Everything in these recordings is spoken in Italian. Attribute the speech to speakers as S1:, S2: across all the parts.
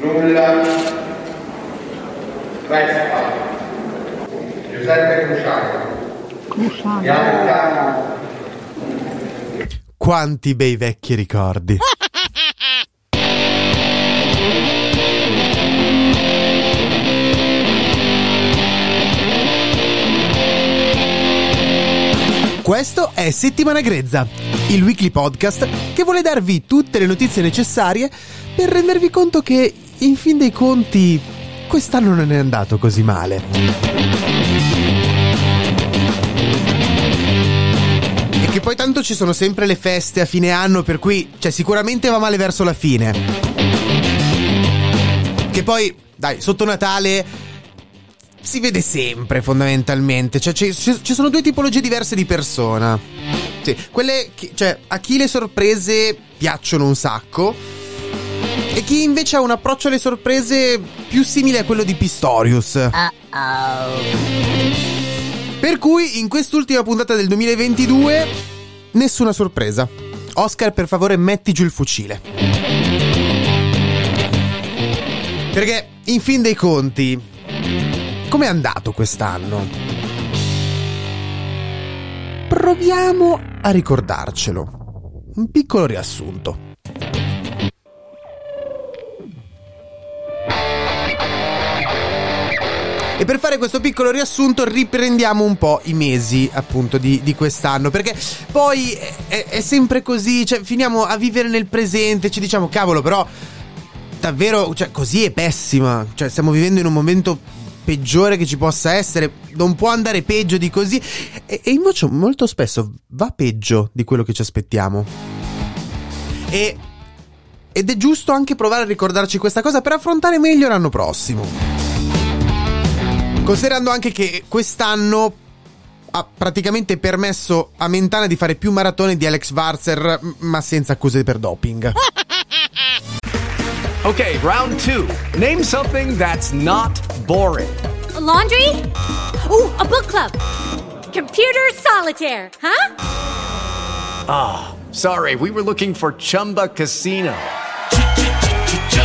S1: Nulla resta. Giuseppe Cruciano. Bianca
S2: Quanti bei vecchi ricordi. Questo è Settimana Grezza, il weekly podcast che vuole darvi tutte le notizie necessarie per rendervi conto che, in fin dei conti, quest'anno non è andato così male. E che poi tanto ci sono sempre le feste a fine anno, per cui, cioè, sicuramente va male verso la fine. Che poi, dai, sotto Natale si vede sempre fondamentalmente. Cioè, ci, sono due tipologie diverse di persona. Sì, quelle che, cioè, a chi le sorprese piacciono un sacco. E chi invece ha un approccio alle sorprese più simile a quello di Pistorius. Per cui in quest'ultima puntata del 2022 nessuna sorpresa. Oscar, per favore, metti giù il fucile. Perché, in fin dei conti, com'è andato quest'anno? Proviamo a ricordarcelo. Un piccolo riassunto. E per fare questo piccolo riassunto riprendiamo un po' i mesi appunto di, di quest'anno, perché poi è, è sempre così, cioè finiamo a vivere nel presente, ci diciamo cavolo però davvero, cioè così è pessima, cioè stiamo vivendo in un momento peggiore che ci possa essere, non può andare peggio di così e, e invece molto spesso va peggio di quello che ci aspettiamo. E, ed è giusto anche provare a ricordarci questa cosa per affrontare meglio l'anno prossimo. Considerando anche che quest'anno ha praticamente permesso a Mentana di fare più maratone di Alex Varzer, ma senza accuse per doping.
S3: Okay, round two. Name something that's not boring.
S4: A laundry? Ooh, a book club. Computer solitaire, huh?
S3: Sorry, we were looking for Chumba Casino.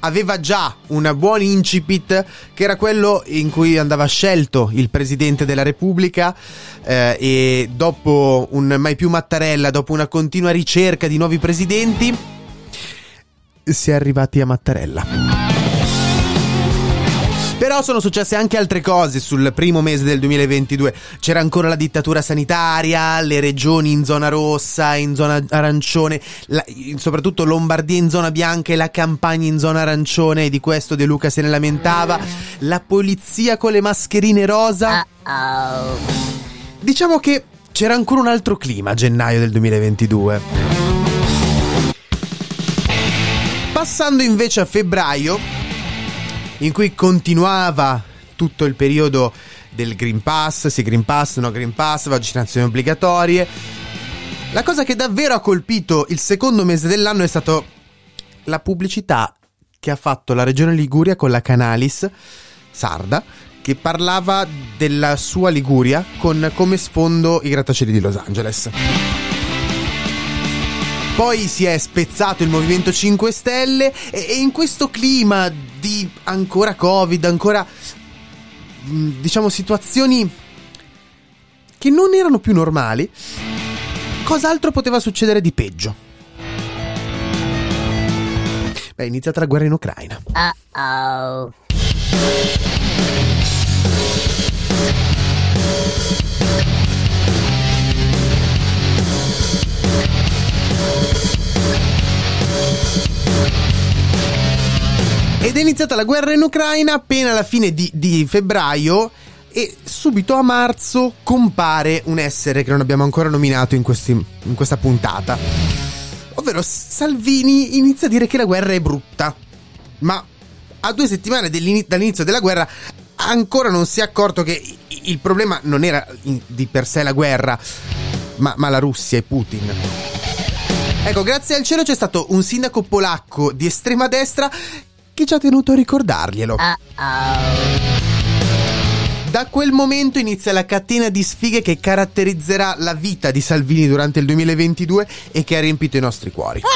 S2: aveva già un buon incipit che era quello in cui andava scelto il presidente della Repubblica eh, e dopo un mai più Mattarella, dopo una continua ricerca di nuovi presidenti, si è arrivati a Mattarella. Però sono successe anche altre cose sul primo mese del 2022. C'era ancora la dittatura sanitaria, le regioni in zona rossa, in zona arancione, la- soprattutto Lombardia in zona bianca e la campagna in zona arancione, e di questo De Luca se ne lamentava. La polizia con le mascherine rosa. Diciamo che c'era ancora un altro clima a gennaio del 2022. Passando invece a febbraio, in cui continuava tutto il periodo del Green Pass, sì Green Pass, no Green Pass, vaccinazioni obbligatorie. La cosa che davvero ha colpito il secondo mese dell'anno è stata la pubblicità che ha fatto la regione Liguria con la Canalis sarda che parlava della sua Liguria con come sfondo i grattacieli di Los Angeles. Poi si è spezzato il Movimento 5 Stelle e, e in questo clima di ancora Covid, ancora mh, diciamo situazioni che non erano più normali, cos'altro poteva succedere di peggio? Beh, è iniziata la guerra in Ucraina.
S4: Uh-oh.
S2: Ed è iniziata la guerra in Ucraina appena alla fine di, di febbraio e subito a marzo compare un essere che non abbiamo ancora nominato in, questi, in questa puntata. Ovvero Salvini inizia a dire che la guerra è brutta. Ma a due settimane dall'inizio della guerra ancora non si è accorto che il problema non era di per sé la guerra, ma, ma la Russia e Putin. Ecco, grazie al cielo c'è stato un sindaco polacco di estrema destra che ci ha tenuto a ricordarglielo. Uh-oh. Da quel momento inizia la catena di sfighe che caratterizzerà la vita di Salvini durante il 2022 e che ha riempito i nostri cuori.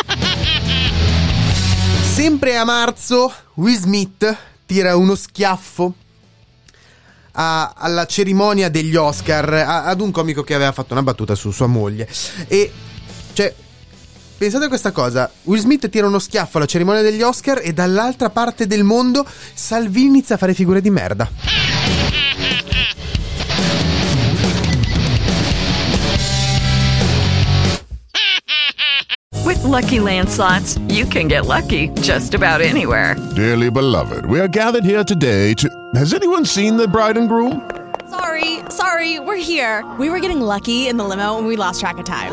S2: Sempre a marzo, Will Smith tira uno schiaffo a, alla cerimonia degli Oscar a, ad un comico che aveva fatto una battuta su sua moglie. E cioè. Pensate a questa cosa, Will Smith tira uno schiaffo alla cerimonia degli Oscar e dall'altra parte del mondo Salvini inizia a fare figure di merda.
S5: With lucky landslots, you can get lucky just about anywhere.
S6: Dearly beloved, we are gathered here today to. Has anyone seen the bride and groom?
S7: Sorry, sorry, we're here. We were getting lucky in the limo and we lost track of time.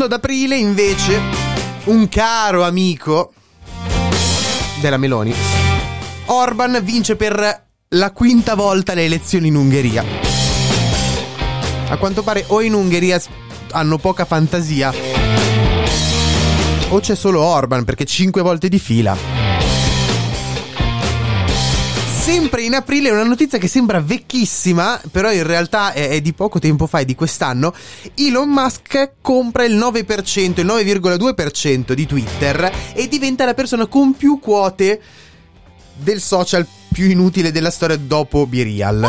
S2: Passando ad aprile, invece, un caro amico della Meloni, Orban vince per la quinta volta le elezioni in Ungheria. A quanto pare o in Ungheria hanno poca fantasia o c'è solo Orban perché cinque volte di fila. Sempre in aprile una notizia che sembra vecchissima, però in realtà è, è di poco tempo fa, è di quest'anno. Elon Musk compra il 9%, il 9,2% di Twitter e diventa la persona con più quote del social più inutile della storia dopo Birial.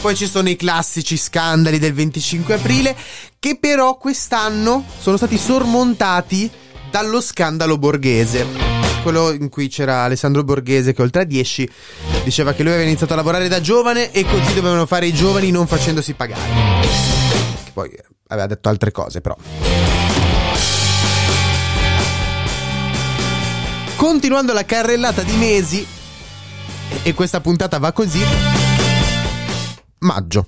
S2: Poi ci sono i classici scandali del 25 aprile che però quest'anno sono stati sormontati dallo scandalo borghese quello in cui c'era Alessandro Borghese che oltre a 10 diceva che lui aveva iniziato a lavorare da giovane e così dovevano fare i giovani non facendosi pagare. Che poi aveva detto altre cose però. Continuando la carrellata di mesi, e questa puntata va così, maggio.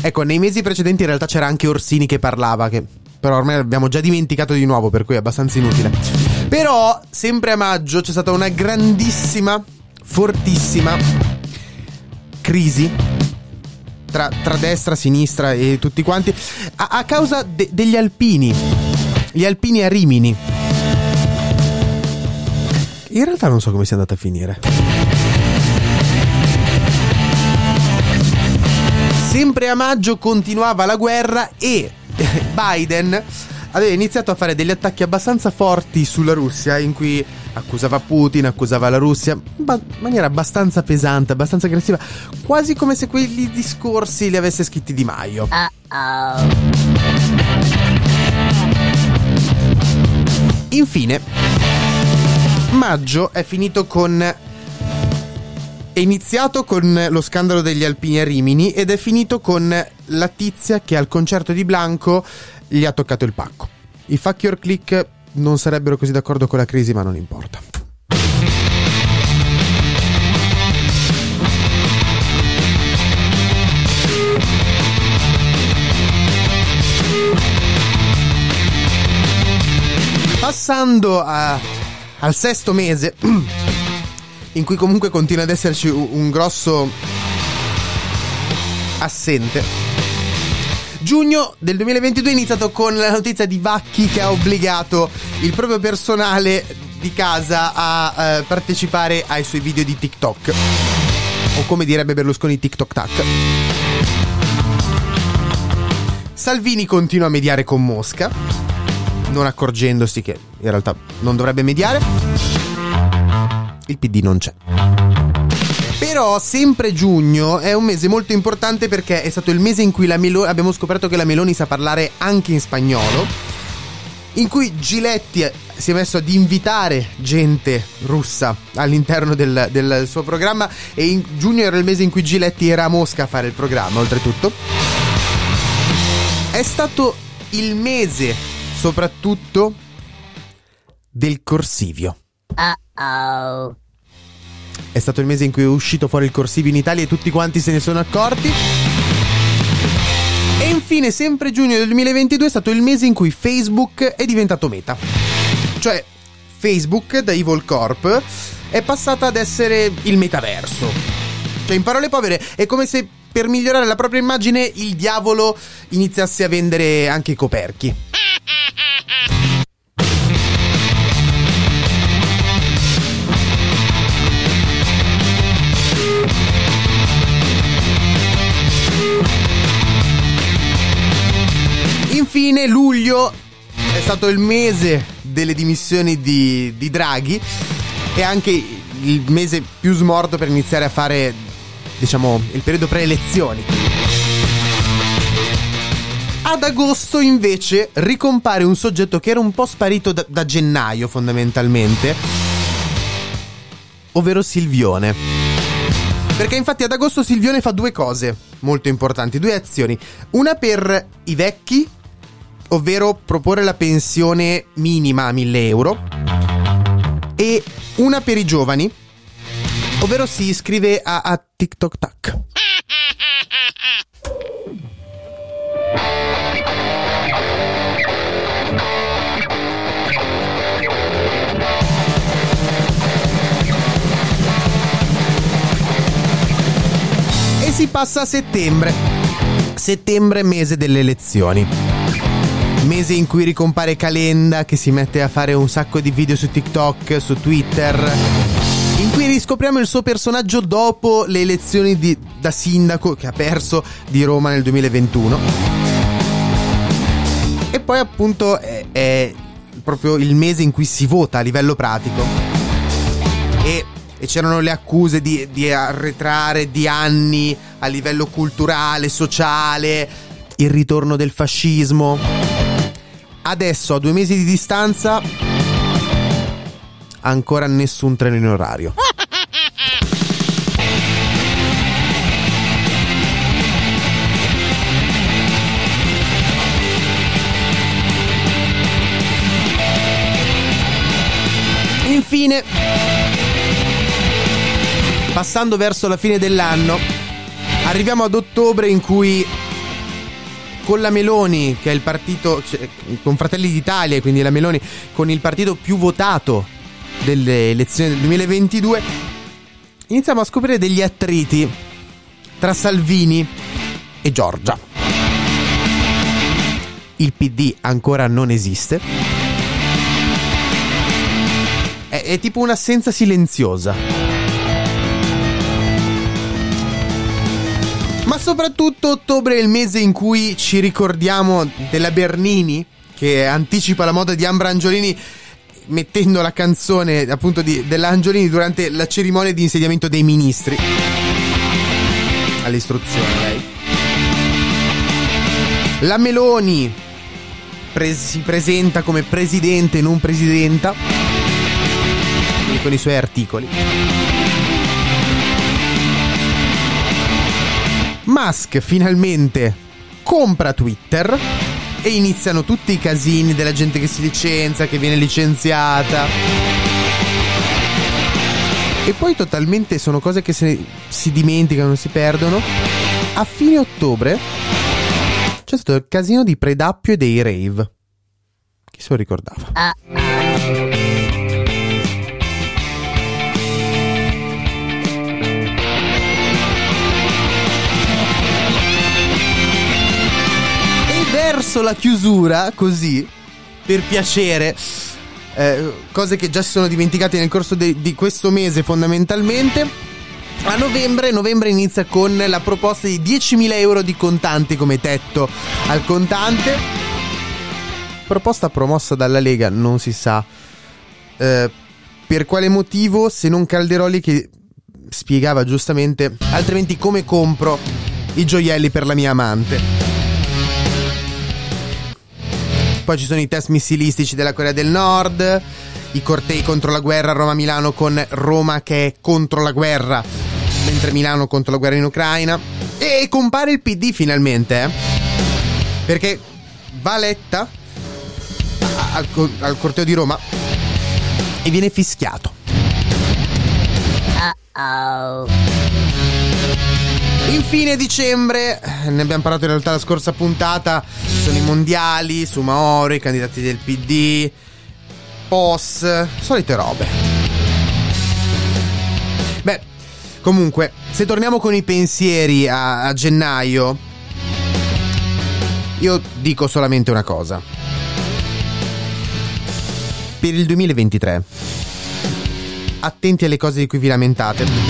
S2: Ecco, nei mesi precedenti in realtà c'era anche Orsini che parlava, che però ormai abbiamo già dimenticato di nuovo, per cui è abbastanza inutile. Però, sempre a maggio c'è stata una grandissima, fortissima crisi tra, tra destra, sinistra e tutti quanti a, a causa de, degli alpini. Gli alpini a Rimini. In realtà non so come sia andata a finire. Sempre a maggio continuava la guerra e Biden aveva iniziato a fare degli attacchi abbastanza forti sulla Russia in cui accusava Putin, accusava la Russia in maniera abbastanza pesante, abbastanza aggressiva, quasi come se quegli discorsi li avesse scritti Di Maio. Infine, maggio è finito con è iniziato con lo scandalo degli alpini a Rimini ed è finito con la tizia che al concerto di Blanco gli ha toccato il pacco. I fuck your click non sarebbero così d'accordo con la crisi, ma non importa. Passando a, al sesto mese in cui comunque continua ad esserci un grosso assente. Giugno del 2022 è iniziato con la notizia di Vacchi che ha obbligato il proprio personale di casa a eh, partecipare ai suoi video di TikTok. O come direbbe Berlusconi TikTok Tac. Salvini continua a mediare con Mosca, non accorgendosi che in realtà non dovrebbe mediare. Il PD non c'è. Però sempre giugno è un mese molto importante perché è stato il mese in cui la Meloni abbiamo scoperto che la Meloni sa parlare anche in spagnolo, in cui Giletti si è messo ad invitare gente russa all'interno del, del suo programma e in giugno era il mese in cui Giletti era a Mosca a fare il programma, oltretutto. È stato il mese soprattutto del corsivio.
S4: Uh-oh.
S2: È stato il mese in cui è uscito fuori il corsivio in Italia e tutti quanti se ne sono accorti. E infine, sempre giugno del 2022 è stato il mese in cui Facebook è diventato meta. Cioè, Facebook da Evil Corp è passata ad essere il metaverso. Cioè, in parole povere, è come se per migliorare la propria immagine il diavolo iniziasse a vendere anche i coperchi. Infine, luglio è stato il mese delle dimissioni di, di Draghi e anche il mese più smorto per iniziare a fare, diciamo, il periodo pre-elezioni. Ad agosto invece ricompare un soggetto che era un po' sparito da, da gennaio fondamentalmente, ovvero Silvione. Perché infatti ad agosto Silvione fa due cose molto importanti, due azioni. Una per i vecchi, ovvero proporre la pensione minima a 1000 euro, e una per i giovani, ovvero si iscrive a, a TikTok Tac. E si passa a settembre. Settembre, mese delle elezioni. Mese in cui ricompare Calenda che si mette a fare un sacco di video su TikTok, su Twitter. In cui riscopriamo il suo personaggio dopo le elezioni di- da sindaco che ha perso di Roma nel 2021. E poi appunto è, è proprio il mese in cui si vota a livello pratico. E, e c'erano le accuse di, di arretrare di anni a livello culturale, sociale, il ritorno del fascismo. Adesso, a due mesi di distanza, ancora nessun treno in orario. Infine, passando verso la fine dell'anno, arriviamo ad ottobre in cui con la Meloni, che è il partito, cioè, con Fratelli d'Italia, quindi la Meloni, con il partito più votato delle elezioni del 2022, iniziamo a scoprire degli attriti tra Salvini e Giorgia. Il PD ancora non esiste. È, è tipo un'assenza silenziosa. Ma soprattutto ottobre è il mese in cui ci ricordiamo della Bernini che anticipa la moda di Ambra Angiolini mettendo la canzone appunto di, della Angiolini durante la cerimonia di insediamento dei ministri. All'istruzione lei. La Meloni pre- si presenta come presidente non presidenta. Con i suoi articoli. Musk finalmente compra Twitter e iniziano tutti i casini della gente che si licenzia, che viene licenziata. E poi totalmente sono cose che se si dimenticano, si perdono. A fine ottobre c'è stato il casino di Predappio e dei rave. Chi se lo ricordava? E verso la chiusura, così, per piacere, eh, cose che già si sono dimenticate nel corso de- di questo mese fondamentalmente, A novembre, novembre inizia con la proposta di 10.000 euro di contanti come tetto al contante. Proposta promossa dalla Lega, non si sa eh, per quale motivo, se non Calderoli che spiegava giustamente, altrimenti come compro i gioielli per la mia amante. Poi ci sono i test missilistici della Corea del Nord, i cortei contro la guerra Roma-Milano con Roma che è contro la guerra, mentre Milano contro la guerra in Ucraina. E compare il PD finalmente, eh? Perché Valetta al, al corteo di Roma e viene fischiato.
S4: Uh-oh.
S2: Infine dicembre, ne abbiamo parlato in realtà la scorsa puntata, sono i mondiali, su Maori, i candidati del PD, POS, solite robe. Beh, comunque, se torniamo con i pensieri a, a gennaio, io dico solamente una cosa. Per il 2023, attenti alle cose di cui vi lamentate